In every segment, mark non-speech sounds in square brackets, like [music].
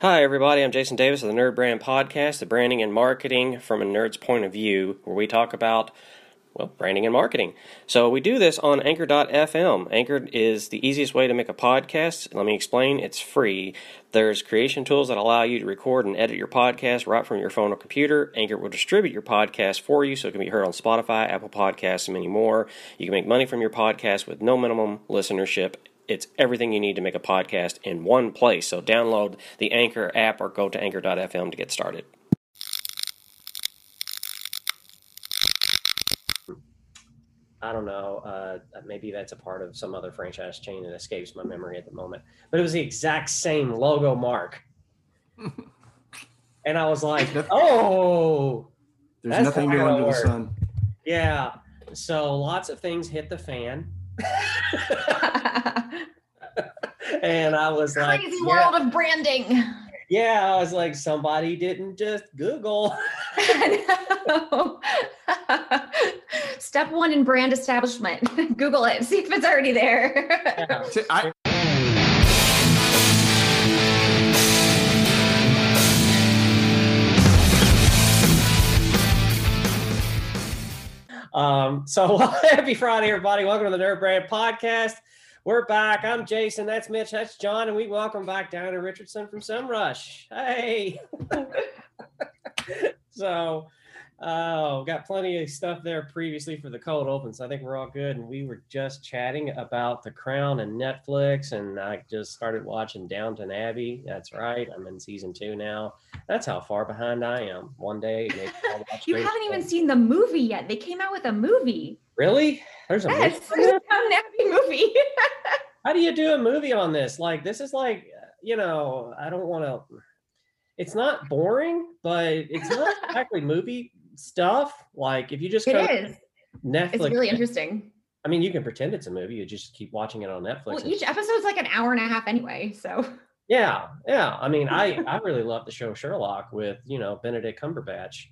Hi, everybody. I'm Jason Davis of the Nerd Brand Podcast, the branding and marketing from a nerd's point of view, where we talk about, well, branding and marketing. So we do this on Anchor.fm. Anchor is the easiest way to make a podcast. Let me explain it's free. There's creation tools that allow you to record and edit your podcast right from your phone or computer. Anchor will distribute your podcast for you so it can be heard on Spotify, Apple Podcasts, and many more. You can make money from your podcast with no minimum listenership it's everything you need to make a podcast in one place. So download the Anchor app or go to anchor.fm to get started. I don't know. Uh, maybe that's a part of some other franchise chain that escapes my memory at the moment. But it was the exact same logo mark. [laughs] and I was like, oh. There's nothing new under the sun. Yeah. So lots of things hit the fan. [laughs] and I was Crazy like, Crazy world yeah. of branding. Yeah, I was like, somebody didn't just Google. [laughs] [laughs] Step one in brand establishment. [laughs] Google it. See if it's already there. Yeah. I, Um, so happy Friday, everybody. Welcome to the Nerd Brand Podcast. We're back. I'm Jason. That's Mitch. That's John. And we welcome back Diana Richardson from Semrush. Hey. [laughs] so Oh, got plenty of stuff there previously for the cold open, so I think we're all good. And we were just chatting about The Crown and Netflix, and I just started watching Downton Abbey. That's right, I'm in season two now. That's how far behind I am. One day, maybe I'll watch [laughs] you haven't even seen the movie yet. They came out with a movie. really? There's a Yes, movie? there's a Downton Abbey movie. [laughs] How do you do a movie on this? Like, this is like, you know, I don't want to. It's not boring, but it's not exactly movie stuff. Like, if you just it is. Netflix, It's really interesting. I mean, you can pretend it's a movie. You just keep watching it on Netflix. Well, each episode's like an hour and a half anyway. So yeah, yeah. I mean, I [laughs] I really love the show Sherlock with you know Benedict Cumberbatch.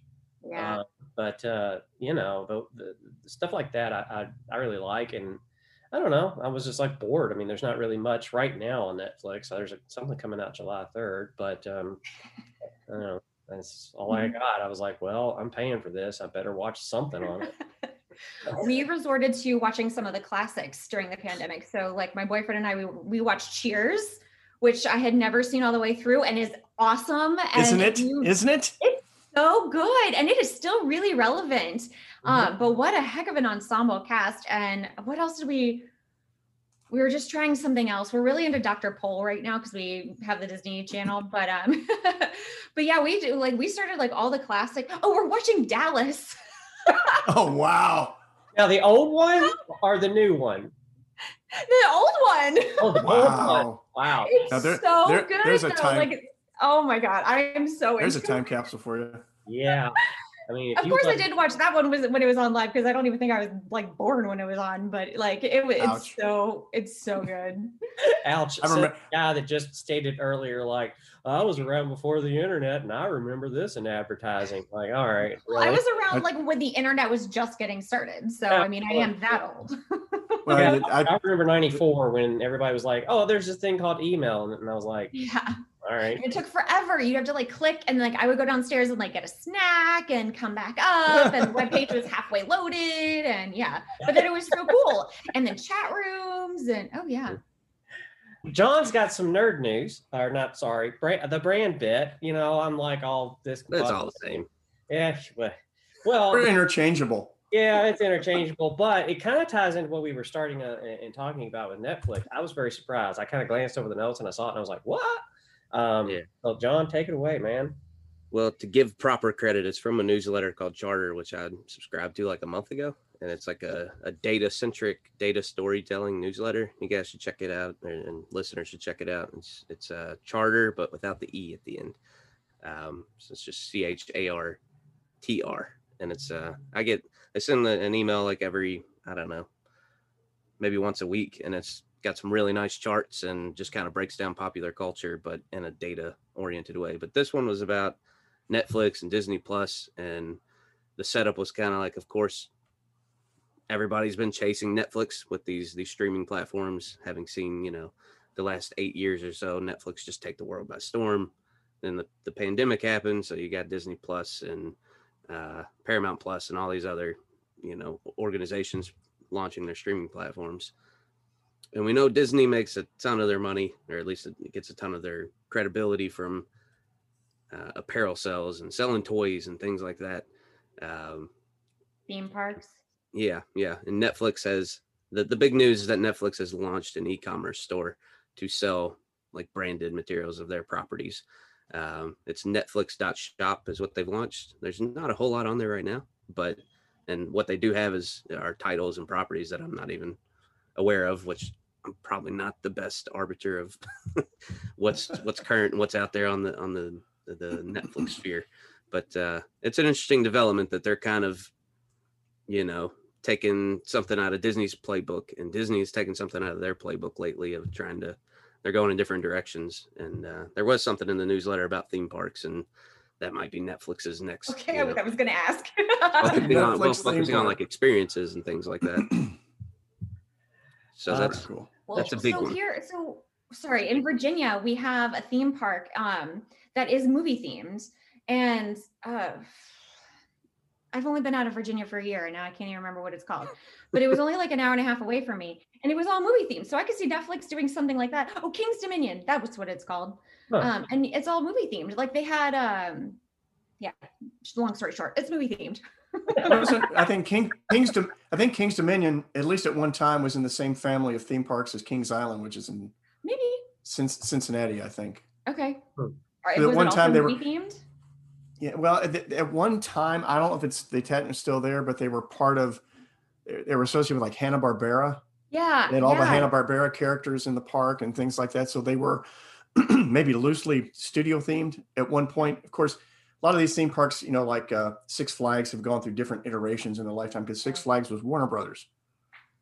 yeah. Uh, but uh, you know, the, the, the stuff like that, I, I I really like, and I don't know. I was just like bored. I mean, there's not really much right now on Netflix. There's a, something coming out July 3rd, but um, I don't know. That's all I got. I was like, well, I'm paying for this. I better watch something on it. [laughs] we resorted to watching some of the classics during the pandemic. So like my boyfriend and I, we, we watched Cheers, which I had never seen all the way through and is awesome. And isn't it? you- Isn't it? It's so good and it is still really relevant Mm-hmm. um, but what a heck of an ensemble cast and what else did we we were just trying something else we're really into dr pol right now because we have the disney channel but um [laughs] but yeah we do like we started like all the classic oh we're watching dallas [laughs] Oh wow! Now, the old one [laughs] or the new one? the old one Oh, the old one. Wow! Wow. it's Now there- so there- good there's a time- like oh my god i am so There's a time it. capsule for you. Yeah. I mean, if Of you course, I love- did watch that one was when it was on live because I don't even think I was like born when it was on, but like it was it's Ouch. so it's so good. [laughs] Ouch. I said remember- the guy that just stated earlier, like, I was around before the internet and I remember this in advertising. Like, all right. Well, [laughs] I was around like when the internet was just getting started, so Yeah, I mean I am that old. Well, Yeah, I, I remember 94 when everybody was like, oh, there's this thing called email. And I was like, yeah, all right. it took forever. You'd have to like click, and like I would go downstairs and like get a snack and come back up, and the webpage was halfway loaded, and yeah, but then it was so cool. And then chat rooms, and oh yeah, John's got some nerd news, or not, sorry, brand, the brand bit. You know, I'm like all this. It's all the same. Yeah. Well, well we're interchangeable. Yeah, it's interchangeable, but it kind of ties into what we were starting uh, and and talking about with Netflix. I was very surprised. I kind of glanced over the notes and I saw it and I was like, "What?" Um, Yeah. So, John, take it away, man. Well, to give proper credit, it's from a newsletter called Chartr, which I subscribed to like a month ago. And it's like a, a data centric data storytelling newsletter. You guys should check it out, and, and listeners should check it out. It's it's uh, Chartr, but without the E at the end. Um, so it's just C H A R T R. And it's, uh, I get, I send the- an email like every, I don't know, maybe once a week. And it's got some really nice charts and just kind of breaks down popular culture, but in a data oriented way. But this one was about Netflix and Disney Plus, and the setup was kind of like, of course, everybody's been chasing Netflix with these these streaming platforms, having seen you know the last eight years or so, Netflix just take the world by storm. then the, the pandemic happened, so you got Disney Plus and uh, Paramount Plus and all these other you know organizations launching their streaming platforms. And we know Disney makes a ton of their money, or at least it gets a ton of their credibility from uh, apparel sales and selling toys and things like that. Um, Theme parks. yeah, yeah. And Netflix has the, the big news is that Netflix has launched an e-commerce store to sell like branded materials of their properties. Um, it's netflix.shop is what they've launched. There's not a whole lot on there right now, but and what they do have is our titles and properties that I'm not even aware of, which I'm probably not the best arbiter of [laughs] what's what's current and what's out there on the on the the Netflix sphere. But uh, it's an interesting development that they're kind of, you know, taking something out of Disney's playbook, and Disney's taking something out of their playbook lately of trying to. They're going in different directions, and uh, there was something in the newsletter about theme parks, and that might be Netflix's next. Okay, you I know, was, I was gonna ask. [laughs] focusing on, well, Netflix theme focusing on like experiences and things like that. [clears throat] So Uh, that's cool. Well, That's a big so one. here, so sorry, in Virginia, we have a theme park um, that is movie themed, and uh, I've only been out of Virginia for a year, and now I can't even remember what it's called. But it was only like an hour and a half away from me, and it was all movie themed, so I could see Netflix doing something like that. Oh, King's Dominion, that was what it's called, Huh. um, and it's all movie themed. Like they had, um, yeah. just Long story short, it's movie themed. Wasn't- I think King King's I think King's Dominion, at least at one time, was in the same family of theme parks as Kings Island, which is in Maybe Cin- Cincinnati, I think. okay. Hmm. All right, At one time they were- themed? Yeah, well, at, at one time, I don't know if it's they is still there, but they were part of. They they were associated with like Hanna Barbera. Yeah, They had all the yeah. Hanna Barbera characters in the park and things like that. So they were [clears throat] maybe loosely studio themed at one point. Of course, a lot of these theme parks, you know, like uh, Six Flags, have gone through different iterations in their lifetime because Six Flags was Warner Brothers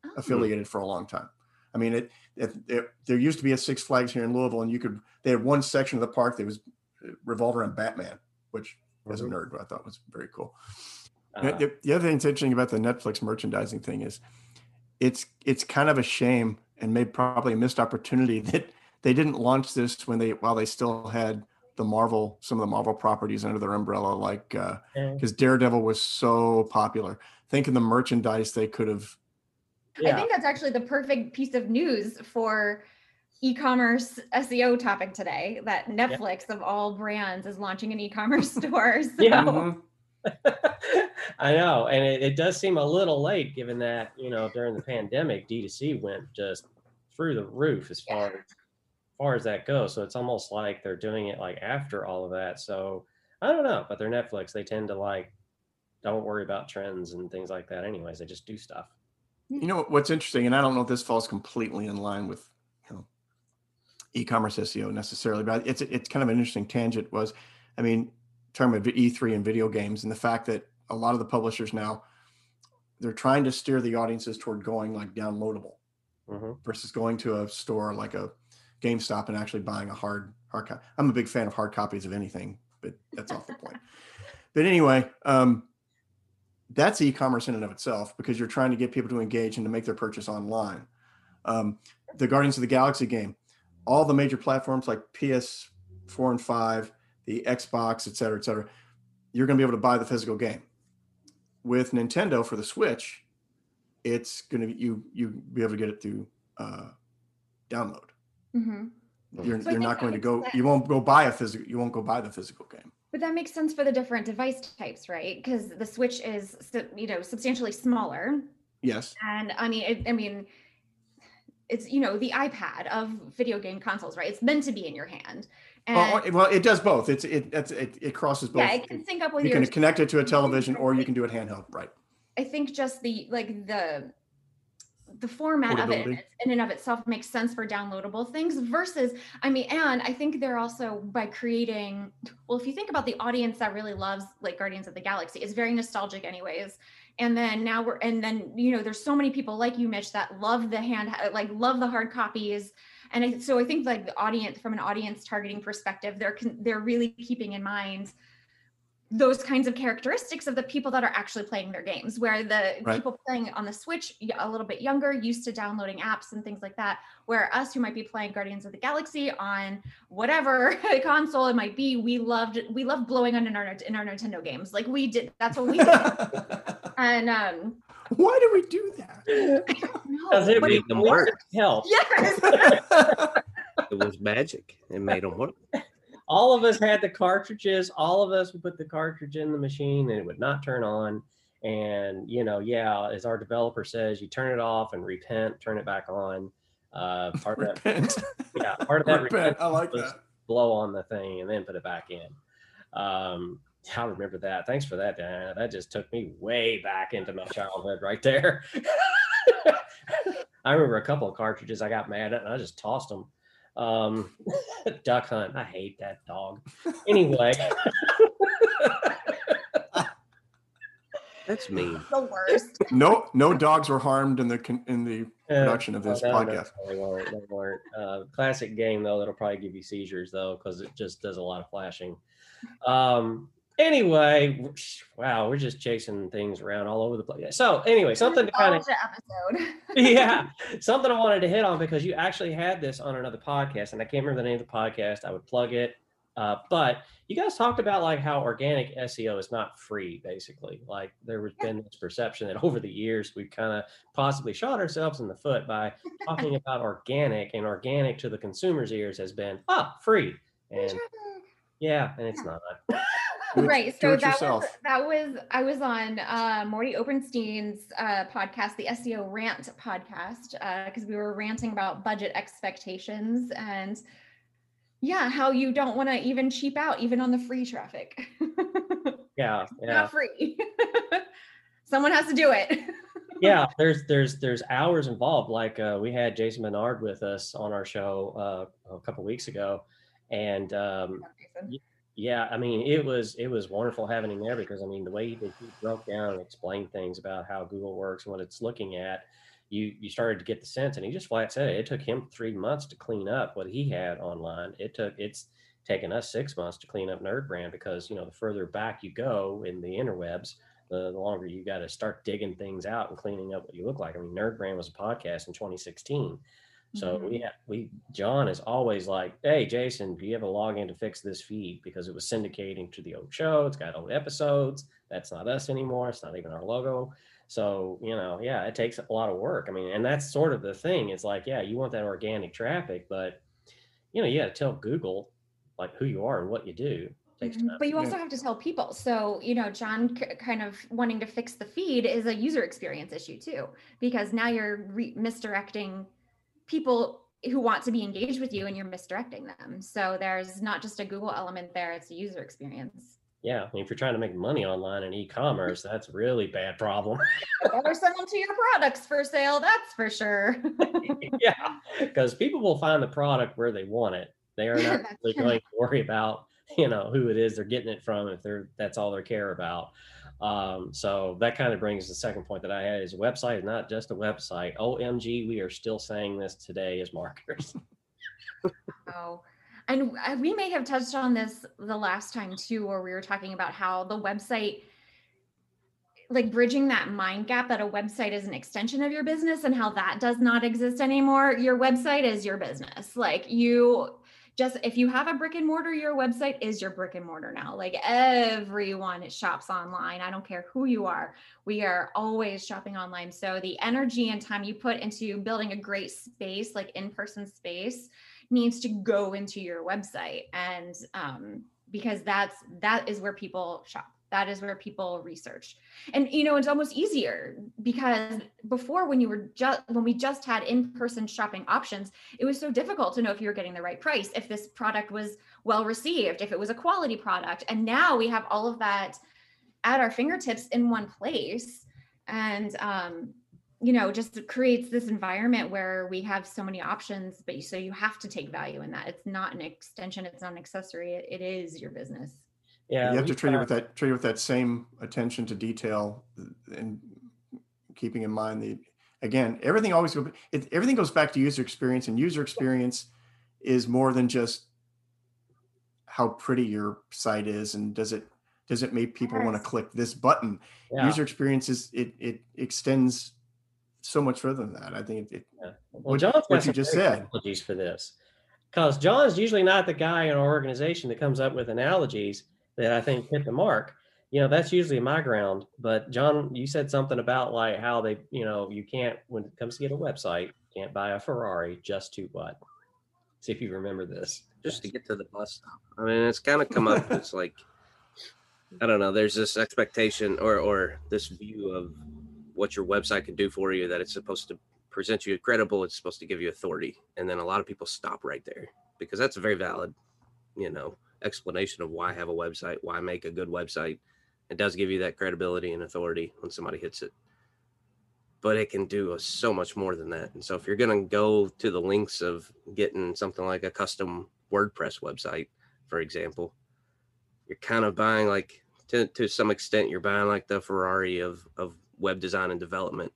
Oh. affiliated for a long time. I mean, it, it, it there used to be a Six Flags here in Louisville, and you could they had one section of the park that was uh, revolved around Batman, which as a Mhm. nerd, I thought was very cool. Uh, The, the other thing that's interesting about the Netflix merchandising thing is it's it's kind of a shame and maybe probably a missed opportunity [laughs] that they didn't launch this when they while they still had the Marvel some of the Marvel properties under their umbrella like yeah. because Daredevil was so popular. Think of the merchandise they could have I think that's actually the perfect piece of news for e-commerce SEO topic today. That Netflix of all brands is launching an e-commerce [laughs] store. So Yeah. Mhm. [laughs] I know, and it, it does seem a little late, given that you know during the pandemic, D2C went just through the roof as far as far as that goes. So it's almost like they're doing it like after all of that. So I don't know, but they're Netflix. They tend to like don't worry about trends and things like that. Anyways, they just do stuff. You know what's interesting, and I don't know if this falls completely in line with you know e-commerce SEO necessarily, but it's it's kind of an interesting tangent. Was I mean, term of E3 and video games, and the fact that a lot of the publishers now they're trying to steer the audiences toward going like downloadable hmm versus going to a store like a GameStop and actually buying a hard hard copy. I'm a big fan of hard copies of anything, but that's off the point. [laughs] But anyway, um, that's e-commerce in and of itself because you're trying to get people to engage and to make their purchase online. Um, the Guardians of the Galaxy game, all the major platforms like PS4 and 5, the Xbox, et cetera, et cetera, you're going to be able to buy the physical game. With Nintendo for the Switch, it's going to be you you be able to get it through uh, download. Mhm. You're, So you're not going to go. sense. You won't go buy a physical. You won't go buy the physical game. But that makes sense for the different device types, right? Because the Switch is you know substantially smaller, Yes. and I mean, it, I mean, it's you know the iPad of video game consoles, right? It's meant to be in your hand, and Well, well, it does both. It's it it's, it, it crosses both. yeah, it can sync up with you your can connect it to a television, or you can do it handheld. Right. I think just the like the the format of it in and of itself makes sense for downloadable things versus I mean and I think they're also by creating well if you think about the audience that really loves like Guardians of the Galaxy it's very nostalgic anyways. And then now we're and then you know there's so many people like you Mitch that love the hand like love the hard copies. And I, so I think like the audience from an audience targeting perspective they're they're really keeping in mind those kinds of characteristics of the people that are actually playing their games where the Right. people playing on the switch a little bit younger used to downloading apps and things like that where us who might be playing guardians of the galaxy on whatever [laughs] console it might be we loved we loved blowing on in our in our nintendo games like we did that's what we did [laughs] and um Why do we do that? [laughs] no, Because it but- made them work. Help. yes It was magic. It made them work. All of us had the cartridges all of us would put the cartridge in the machine and it would not turn on and you know yeah as our developer says you turn it off and repent turn it back on uh [laughs] part of that [laughs] yeah part of that Repent. I like that. blow on the thing and then put it back in um I remember that. Thanks for that, Diana. That just took me way back into my childhood right there. [laughs] I remember a couple of cartridges I got mad at and I just tossed them. Um, [laughs] duck hunt. I hate that dog. [laughs] Anyway, That's mean. the worst No, no dogs were harmed in the con- in the production of this Oh, no, no, podcast. they weren't. They weren't. Uh, classic game though. That'll probably give you seizures though, because it just does a lot of flashing. Um. Anyway, wow, we're just chasing things around all over the place. So anyway, something to kind of episode [laughs] [laughs] yeah, something I wanted to hit on because you actually had this on another podcast, and I can't remember the name of the podcast. I would plug it, uh, but you guys talked about like how organic SEO is not free. Basically, like there has been this perception that over the years we've kind of possibly shot ourselves in the foot by talking [laughs] about organic, and organic to the consumer's ears has been ah free, and yeah, and it's not. Right so that yourself. was that was i was on uh mordy oberstein's uh podcast the seo rant podcast uh because we were ranting about budget expectations and yeah how you don't want to even cheap out even on the free traffic [laughs] Yeah, yeah. not free [laughs] someone has to do it [laughs] yeah there's there's there's hours involved like uh, we had jason barnard with us on our show uh, a couple weeks ago and um, yeah i mean it was it was wonderful having him there because i mean the way that he broke down and explained things about how google works and what it's looking at you you started to get the sense and he just flat said it, it took him three months to clean up what he had online. It took it's taken us six months to clean up nerd brand because you know the further back you go in the interwebs the, the longer you got to start digging things out and cleaning up what you look like. I mean nerd brand was a podcast in 2016 so Mhm. we ha- we John is always like, "Hey Jason, do you have a login to fix this feed because it was syndicating to the old show? It's got old episodes. That's not us anymore. It's not even our logo." So you know, yeah, it takes a lot of work. I mean, and that's sort of the thing. It's like, yeah, you want that organic traffic, but you know, you got to tell Google like who you are and what you do. It takes Mhm. time. But you also have to tell people. So, you know, John k- kind of wanting to fix the feed is a user experience issue too, because now you're re- misdirecting people who want to be engaged with you and you're misdirecting them. So there's not just a Google element there, it's a user experience. Yeah, I mean, if you're trying to make money online in e-commerce, that's really bad problem. [laughs] Better send them to your products for sale, that's for sure. [laughs] yeah, because people will find the product where they want it. They are not [laughs] really going to worry about you know who it is they're getting it from if they're that's all they care about. Um, so that kind of brings the second point that I had is a website is not just a website. OMG, we are still saying this today as marketers. [laughs] Oh, and uh, we may have touched on this the last time too, where we were talking about how the website, like bridging that mind gap that a website is an extension of your business and how that does not exist anymore. Your website is your business. Like you just, if you have a brick and mortar, your website is your brick and mortar now. Like everyone shops online. I don't care who you are. We are always shopping online. So the energy and time you put into building a great space, like in person space, needs to go into your website and um, because that's that is where people shop that is where people research. And you know it's almost easier because before when you were just when we just had in-person shopping options it was so difficult to know if you were getting the right price if this product was well received if it was a quality product. And now we have all of that at our fingertips in one place. And um, you know just creates this environment where we have so many options but so you have to take value in that. It's not an extension. It's not an accessory. It, it is your business Yeah, you have to treat it with that treat it with that same attention to detail uh, and keeping in mind the again everything always it, everything goes back to user experience and user experience is more than just how pretty your site is and does it Does it make people want to click this button? Yeah. User experience is it it extends so much further than that. I think it, it Well, what- John's got what you just said. analogies for this, because John's usually not the guy in our organization that comes up with analogies that I think hit the mark. You know, that's usually my ground. But John, you said something about like how they, you know, you can't when it comes to get a website, can't buy a Ferrari just to what? See if you remember this. just to get to the bus stop. I mean, it's kind of come up. It's [laughs] like I don't know. There's this expectation or or this view of what your website can do for you that it's supposed to present you a credible. It's supposed to give you authority, and then a lot of people stop right there because that's a very valid, you know, explanation of why have a website, why make a good website. It does give you that credibility and authority when somebody hits it. But it can do so much more than that. And so if you're going to go to the links of getting something like a custom WordPress website, for example, you're kind of buying like to, to some extent you're buying like the Ferrari of of web design and development.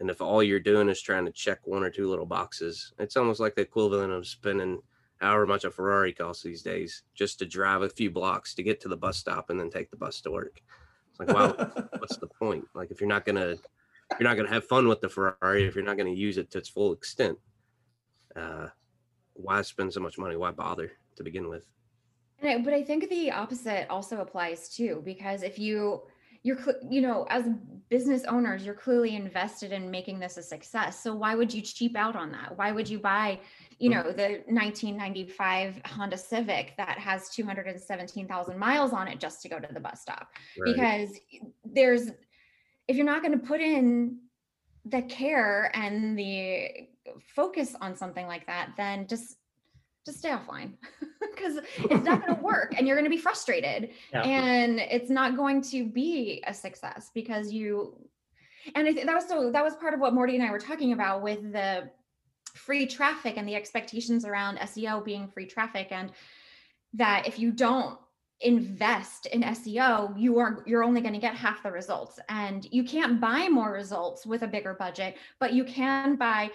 And if all you're doing is trying to check one or two little boxes, it's almost like the equivalent of spending however much a Ferrari costs these days just to drive a few blocks to get to the bus stop and then take the bus to work. It's like, wow, [laughs] what's the point? Like if you're not gonna if you're not gonna have fun with the Ferrari, if you're not gonna use it to its full extent, uh, why spend so much money? Why bother to begin with? I, but I think the opposite also applies too, because if you you're you know as business owners you're clearly invested in making this a success so why would you cheap out on that why would you buy you mm-hmm. know the 1995 honda civic that has 217000 miles on it just to go to the bus stop Right. because there's if you're not going to put in the care and the focus on something like that then just just stay offline [laughs] because it's not going to work and you're going to be frustrated [laughs] Yeah. and it's not going to be a success because you and I think that was so that was part of what Mordy and I were talking about with the free traffic and the expectations around SEO being free traffic and that if you don't invest in SEO you are you're only going to get half the results. And you can't buy more results with a bigger budget but you can buy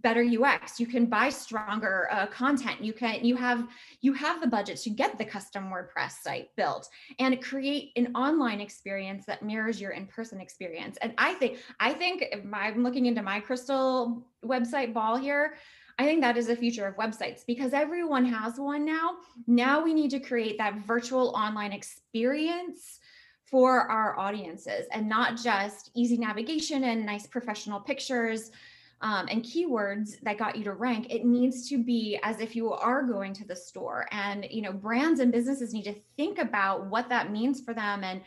better UX you can buy stronger uh, content. You can you have you have the budget to get the custom WordPress site built and create an online experience that mirrors your in-person experience. And I think I think if I'm looking into my crystal website ball here I think that is the future of websites because everyone has one now. Now we need to create that virtual online experience for our audiences and not just easy navigation and nice professional pictures um, and keywords that got you to rank it needs to be as if you are going to the store. And you know brands and businesses need to think about what that means for them. And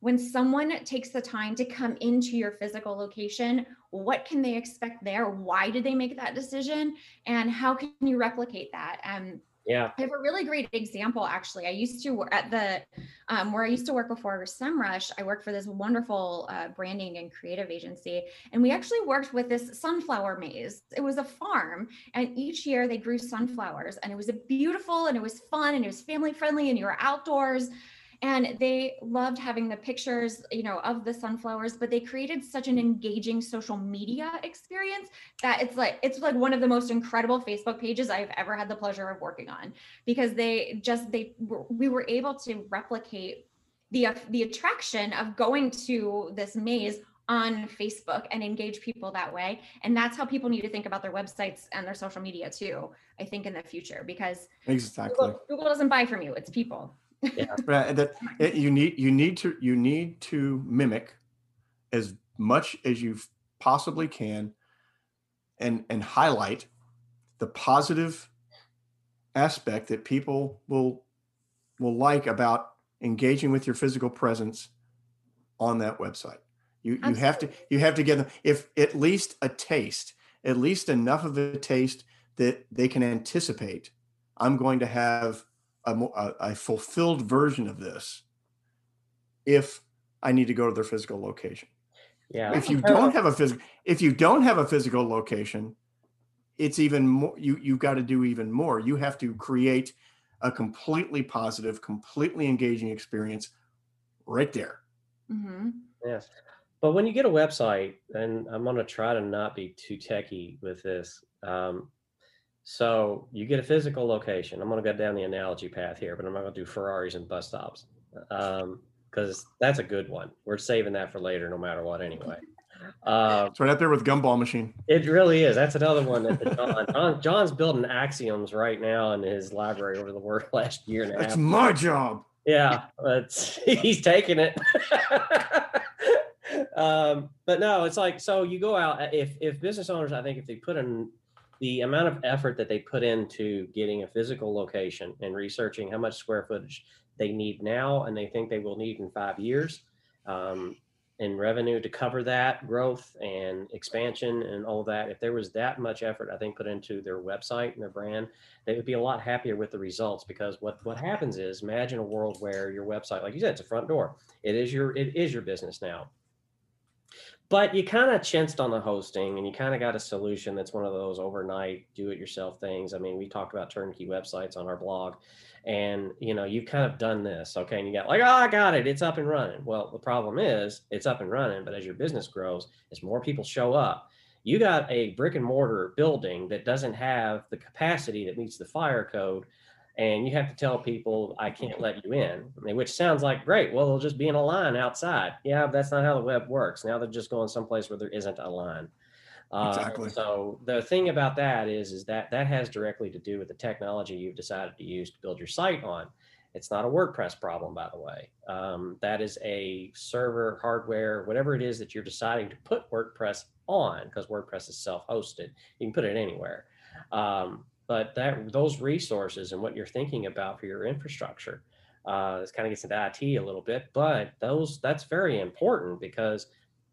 when someone takes the time to come into your physical location what can they expect there? Why did they make that decision? And how can you replicate that? Um, Yeah. I have a really great example actually. I used to work at the um, where I used to work before SEMrush. I worked for this wonderful uh, branding and creative agency, and we actually worked with this sunflower maze. It was a farm, and each year they grew sunflowers, and it was beautiful, and it was fun, and it was family friendly, and you were outdoors. And they loved having the pictures, you know, of the sunflowers, but they created such an engaging social media experience that it's like it's like one of the most incredible Facebook pages I've ever had the pleasure of working on because they just they we were able to replicate the the attraction of going to this maze on Facebook and engage people that way and that's how people need to think about their websites and their social media too I think in the future because exactly. Google, Google doesn't buy from you it's people [laughs] Right, and that it, you need you need to you need to mimic as much as you possibly can and and highlight the positive aspect that people will will like about engaging with your physical presence on that website. You you have to you have to give them if at least a taste at least enough of a taste that they can anticipate i'm going to have a, a, a fulfilled version of this if I need to go to their physical location. Yeah. If you don't have a physical, if you don't have a physical location, it's even more. You you've got to do even more. You have to create a completely positive, completely engaging experience right there. Mm-hmm. Yes. But when you get a website, and I'm going to try to not be too techy with this. Um, so you get a physical location. I'm going to go down the analogy path here, but I'm not going to do Ferraris and bus stops. because um, that's a good one. We're saving that for later, no matter what, anyway. Uh, it's right up there with Gumball Machine. It really is. That's another one that John, John, John's building axioms right now in his library over the work [laughs] last year and a half. That's my job. Yeah, but [laughs] he's taking it. [laughs] um, but no, it's like so you go out if if business owners, I think if they put in the amount of effort that they put into getting a physical location and researching how much square footage they need now and they think they will need in five years um, in revenue to cover that growth and expansion and all that. If there was that much effort, I think put into their website and their brand, they would be a lot happier with the results because what what happens is imagine a world where your website, like you said, it's a front door. It is your it is your business now but you kind of chinced on the hosting and you kind of got a solution that's one of those overnight do it yourself things. I mean we talked about turnkey websites on our blog and you know you've kind of done this okay and you got like oh i got it it's up and running. Well the problem is it's up and running but as your business grows as more people show up you got a brick and mortar building that doesn't have the capacity that meets the fire code and you have to tell people I can't let you in, which sounds like great. Well, they'll just be in a line outside. Yeah, that's not how the web works. Now they're just going someplace where there isn't a line. Uh, exactly. So the thing about that is, is that that has directly to do with the technology you've decided to use to build your site on. It's not a WordPress problem, by the way. Um, that is a server, hardware, whatever it is that you're deciding to put WordPress on, because WordPress is self-hosted. You can put it anywhere. Um, but that those resources and what you're thinking about for your infrastructure uh, this kind of gets into IT a little bit, but those that's very important because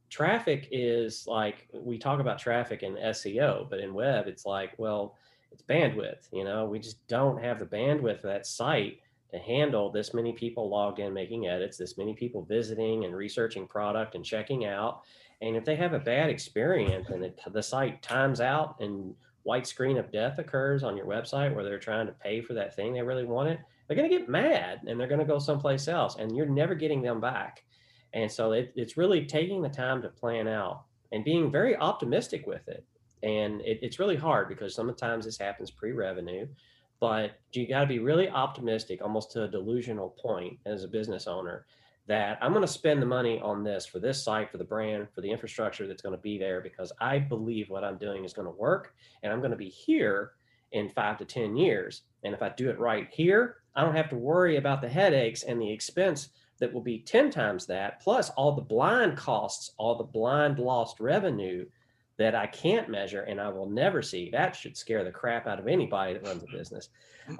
traffic is like we talk about traffic in SEO, but in web it's like well it's bandwidth. You know, we just don't have the bandwidth of that site to handle this many people logged in making edits, this many people visiting and researching product and checking out. And if they have a bad experience and it, the site times out and white screen of death occurs on your website where they're trying to pay for that thing they really wanted, they're going to get mad and they're going to go someplace else and you're never getting them back. And so it, it's really taking the time to plan out and being very optimistic with it. And it, it's really hard because sometimes this happens pre revenue, but you got to be really optimistic, almost to a delusional point as a business owner that I'm going to spend the money on this for this site, for the brand, for the infrastructure that's going to be there because I believe what I'm doing is going to work and I'm going to be here in five to 10 years. And if I do it right here, I don't have to worry about the headaches and the expense that will be 10 times that, plus all the blind costs, all the blind lost revenue that I can't measure and I will never see. That should scare the crap out of anybody that runs a business.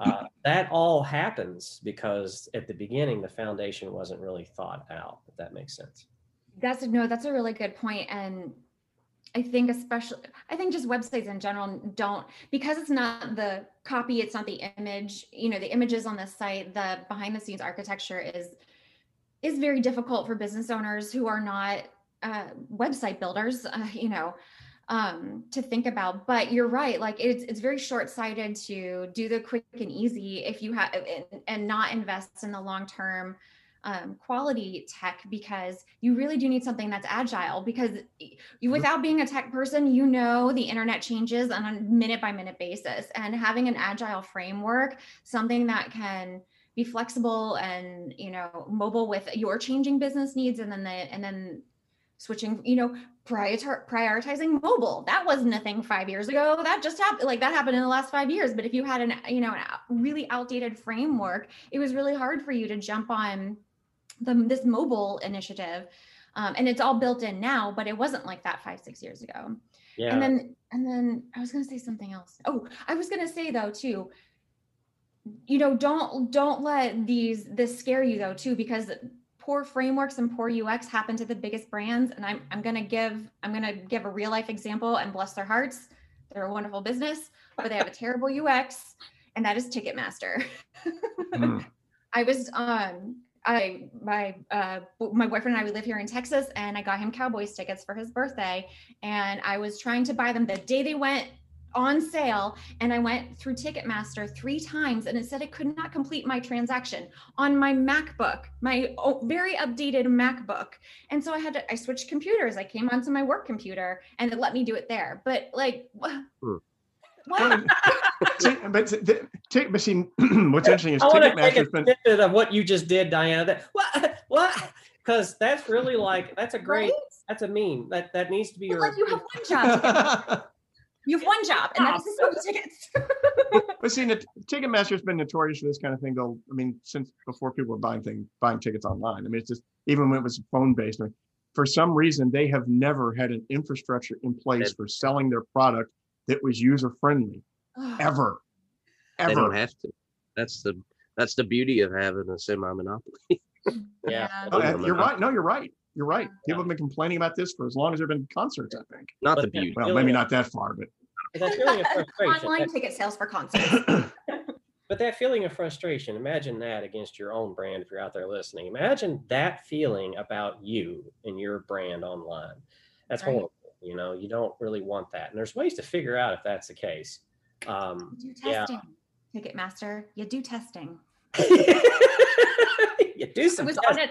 Uh, [laughs] that all happens because at the beginning the foundation wasn't really thought out. If that makes sense. That's no, that's a really good point, and I think especially I think just websites in general don't because it's not the copy, it's not the image. You know, the images on the site, the behind the scenes architecture is is very difficult for business owners who are not uh, website builders. Uh, you know, um, to think about. But you're right; like it's it's very short sighted to do the quick and easy if you have and, and not invest in the long term. Um, quality tech because you really do need something that's agile because you, mm-hmm. without being a tech person you know the internet changes on a minute by minute basis and having an agile framework something that can be flexible and you know mobile with your changing business needs and then the and then switching, you know, prior- prioritizing mobile. That wasn't a thing five years ago. That just happened. Like that happened in the last five years. But if you had an, you know, a really outdated framework, it was really hard for you to jump on the this mobile initiative. Um, and it's all built in now, but it wasn't like that five, six years ago. Yeah. And then, and then I was going to say something else. Oh, I was going to say though, too, you know, don't, don't let these, this scare you though, too, because poor frameworks and poor UX happen to the biggest brands. And I'm, I'm going to give, I'm going to give a real life example and bless their hearts. They're a wonderful business, but they have a [laughs] terrible UX and that is Ticketmaster. mm. [laughs] I was, um, I, my, uh, my boyfriend and I, we live here in Texas and I got him Cowboys tickets for his birthday. And I was trying to buy them the day they went on sale and I went through Ticketmaster three times and it said it could not complete my transaction on my MacBook, my very updated MacBook. And so I had to, I switched computers. I came onto my work computer and it let me do it there. But like, hmm. What? See, [laughs] but the- Tick- but see, [clears throat] what's interesting is I want to take Ticketmaster's a been snippet of what you just did, Diana. That what what? Because that's really like that's a great Right? that's a meme that that needs to be But, your. like you have one job. [laughs] to get- You have one job, and that's to sell the tickets. [laughs] But see, the Ticketmaster's been notorious for this kind of thing. Though, I mean, since before people were buying thing, buying tickets online. I mean, it's just even when it was phone based. For some reason, they have never had an infrastructure in place for selling their product that was user friendly ever, They don't have to. That's the that's the beauty of having a semi monopoly. [laughs] yeah. Oh, Yeah. and you're right. No, you're right. You're right. People have been complaining about this for as long as there've been concerts. I think. Not But the that- beauty. Well, maybe not that far, but That feeling of frustration. [laughs] Online ticket sales for concerts. [clears throat] But that feeling of frustration, imagine that against your own brand if you're out there listening. Imagine that feeling about you and your brand online. That's Right. horrible. You know, you don't really want that. And there's ways to figure out if that's the case. Um, You do Yeah. Ticketmaster, you do testing. [laughs] you do It some was test- on an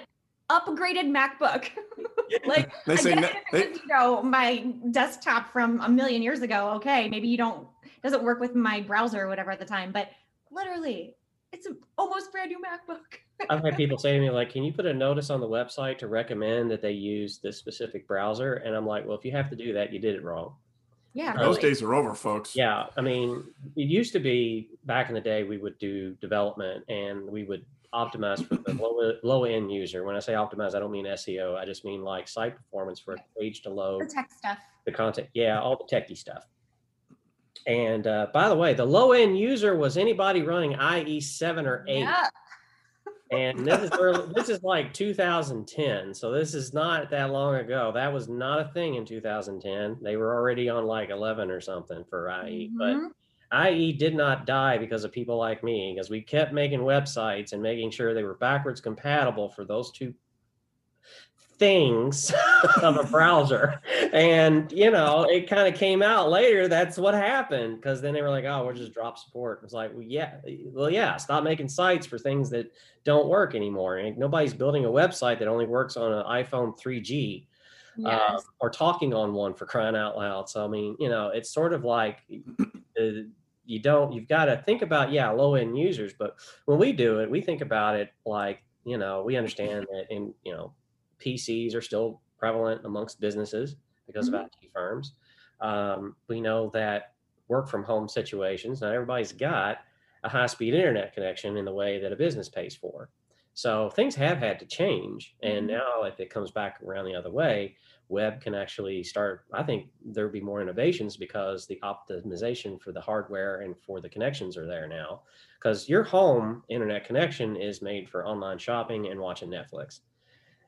upgraded MacBook. [laughs] like [laughs] they I say get no, they, was, you know, my desktop from a million years ago. Okay, maybe you don't doesn't work with my browser or whatever at the time, but literally, it's an almost brand new MacBook. I've had people [laughs] say to me, like, can you put a notice on the website to recommend that they use this specific browser? And I'm like, well, if you have to do that, you did it wrong. Yeah, um, those really. days are over, folks. Yeah, I mean, it used to be back in the day we would do development and we would optimize for the [clears throat] low, low end user. When I say optimize, I don't mean SEO. I just mean like site performance for page to load. the load tech stuff. the content. Yeah, all the techie stuff. And uh, by the way, the low end user was anybody running IE seven or eight Yeah. [laughs] and this is early, this is like 2010 so this is not that long ago that was not a thing in 2010 they were already on like 11 or something for ie Mhm. but ie did not die because of people like me because we kept making websites and making sure they were backwards compatible for those two things [laughs] of a browser. And you know it kind of came out later that's what happened because then they were like oh we'll just drop support. It's like well yeah well yeah stop making sites for things that don't work anymore. And nobody's building a website that only works on an iphone 3g uh, or talking on one for crying out loud. So i mean you know it's sort of like [clears throat] uh, you don't you've got to think about yeah low end users but when we do it we think about it like you know we understand that in you know PCs are still prevalent amongst businesses because Mhm. of IT firms. Um, we know that work from home situations, not everybody's got a high speed internet connection in the way that a business pays for. So things have had to change. And Mhm. now, if it comes back around the other way, web can actually start. I think there'll be more innovations because the optimization for the hardware and for the connections are there now. Because your home internet connection is made for online shopping and watching Netflix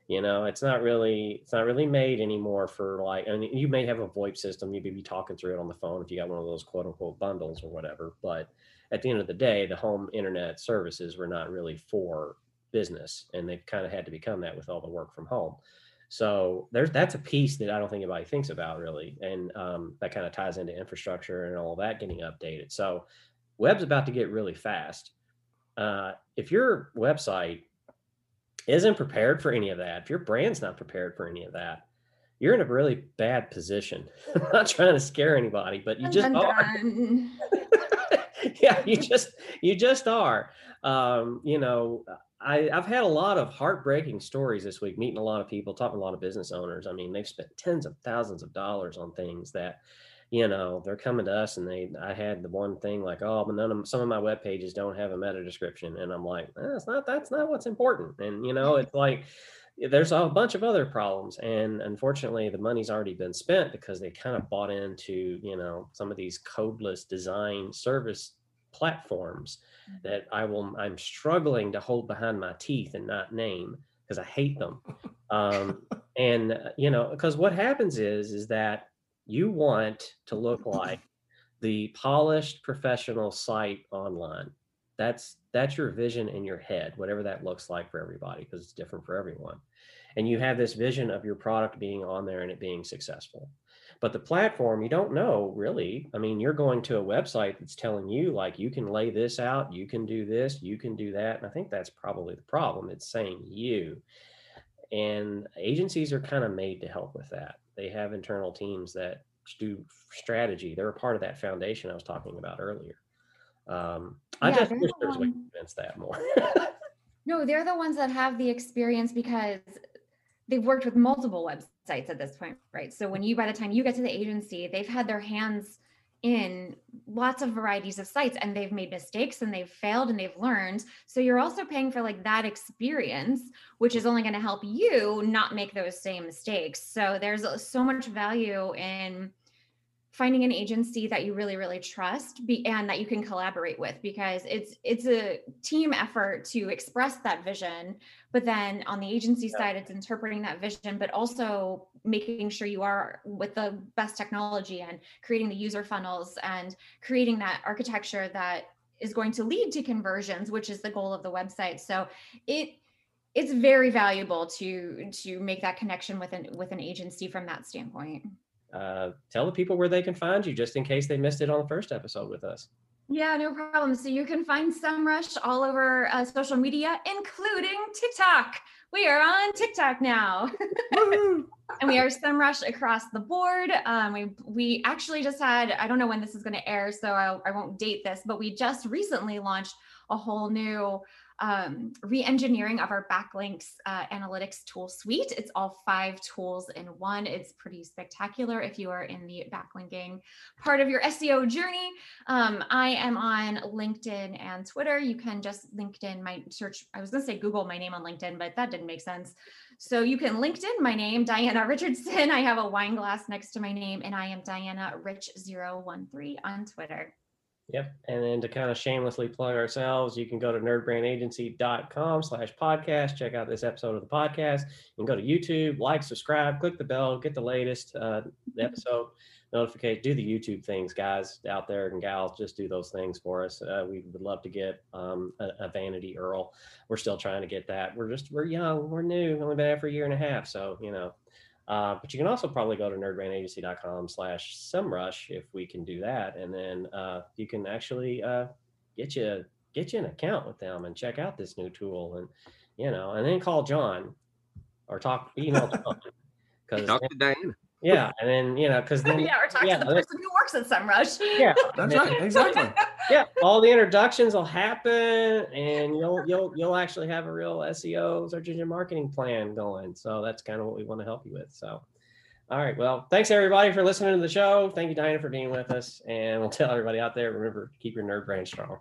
you know it's not really it's not really made anymore for like and you may have a voip system you may be talking through it on the phone if you got one of those quote unquote bundles or whatever but at the end of the day the home internet services were not really for business and they've kind of had to become that with all the work from home so there's that's a piece that i don't think anybody thinks about really and um, that kind of ties into infrastructure and all that getting updated so web's about to get really fast uh, if your website isn't prepared for any of that, if your brand's not prepared for any of that, you're in a really bad position. [laughs] I'm not trying to scare anybody, but you just are. [laughs] yeah, you just you just are. Um, you know, I, I've had a lot of heartbreaking stories this week, meeting a lot of people, talking to a lot of business owners. I mean, they've spent tens of thousands of dollars on things that, you know, they're coming to us and they I had the one thing like, oh, but none of some of my web pages don't have a meta description. And I'm like, that's not that's not what's important. And you know, it's like there's a bunch of other problems and unfortunately the money's already been spent because they kind of bought into you know some of these codeless design service platforms that i will i'm struggling to hold behind my teeth and not name because i hate them. Um, [laughs] and uh, you know because what happens is is that you want to look like the polished professional site online. That's that's your vision in your head whatever that looks like for everybody because it's different for everyone. And you have this vision of your product being on there and it being successful but the platform you don't know really i mean you're going to a website that's telling you like you can lay this out you can do this you can do that and i think that's probably the problem it's saying you and agencies are kind of made to help with that they have internal teams that do strategy. They're a part of that foundation I was talking about earlier. Um, I Yeah, just wish the there was a way to convince that more. [laughs] [laughs] No, they're the ones that have the experience because they've worked with multiple websites at this point, right? So when you, by the time you get to the agency, they've had their hands in lots of varieties of sites and they've made mistakes and they've failed and they've learned. So you're also paying for like that experience, which is only going to help you not make those same mistakes. So there's uh, so much value in finding an agency that you really really trust be, and that you can collaborate with because it's it's a team effort to express that vision but then on the agency Yeah. side it's interpreting that vision but also making sure you are with the best technology and creating the user funnels and creating that architecture that is going to lead to conversions which is the goal of the website so it it's very valuable to to make that connection with an with an agency from that standpoint uh, tell the people where they can find you just in case they missed it on the first episode with us. Yeah, no problem. So you can find SEMrush all over uh, social media, including TikTok. We are on TikTok now, [laughs] and we are SEMrush across the board. Um, we we actually just had I don't know when this is going to air, so I, I won't date this, but we just recently launched a whole new um, re-engineering of our backlinks uh, analytics tool suite. It's all five tools in one. It's pretty spectacular if you are in the backlinking part of your SEO journey. Um, I am on LinkedIn and Twitter. You can just LinkedIn my search. I was going to say Google my name on LinkedIn, but that didn't make sense. So you can LinkedIn my name, Diana Richardson. I have a wine glass next to my name, and I am Diana Rich013 on Twitter. Yep. And then to kind of shamelessly plug ourselves, you can go to nerdbrandagency.com slash podcast. Check out this episode of the podcast. You can go to YouTube, like, subscribe, click the bell, get the latest uh, episode notification. Do the YouTube things, guys out there and gals. Just do those things for us. Uh, we would love to get um, a, a vanity URL. We're still trying to get that. We're just, we're young, we're new, We've only been out for a year and a half. So, you know, uh, but you can also probably go to nerdbrandagency.com slash semrush if we can do that. And then uh, you can actually uh, get you get you an account with them and check out this new tool and you know, and then call John or talk email. Because [laughs] Talk to Diana. Yeah, and then you know, because [laughs] then yeah, or talk yeah, to the person who works at SEMrush. yeah, [laughs] That's right. [laughs] Exactly. yeah, all the introductions will happen, and you'll you'll you'll actually have a real SEO search engine marketing plan going. So that's kind of what we want to help you with. So, all right, well, thanks everybody for listening to the show. Thank you, Diana, for being with us, and we'll tell everybody out there remember keep your nerd brain strong.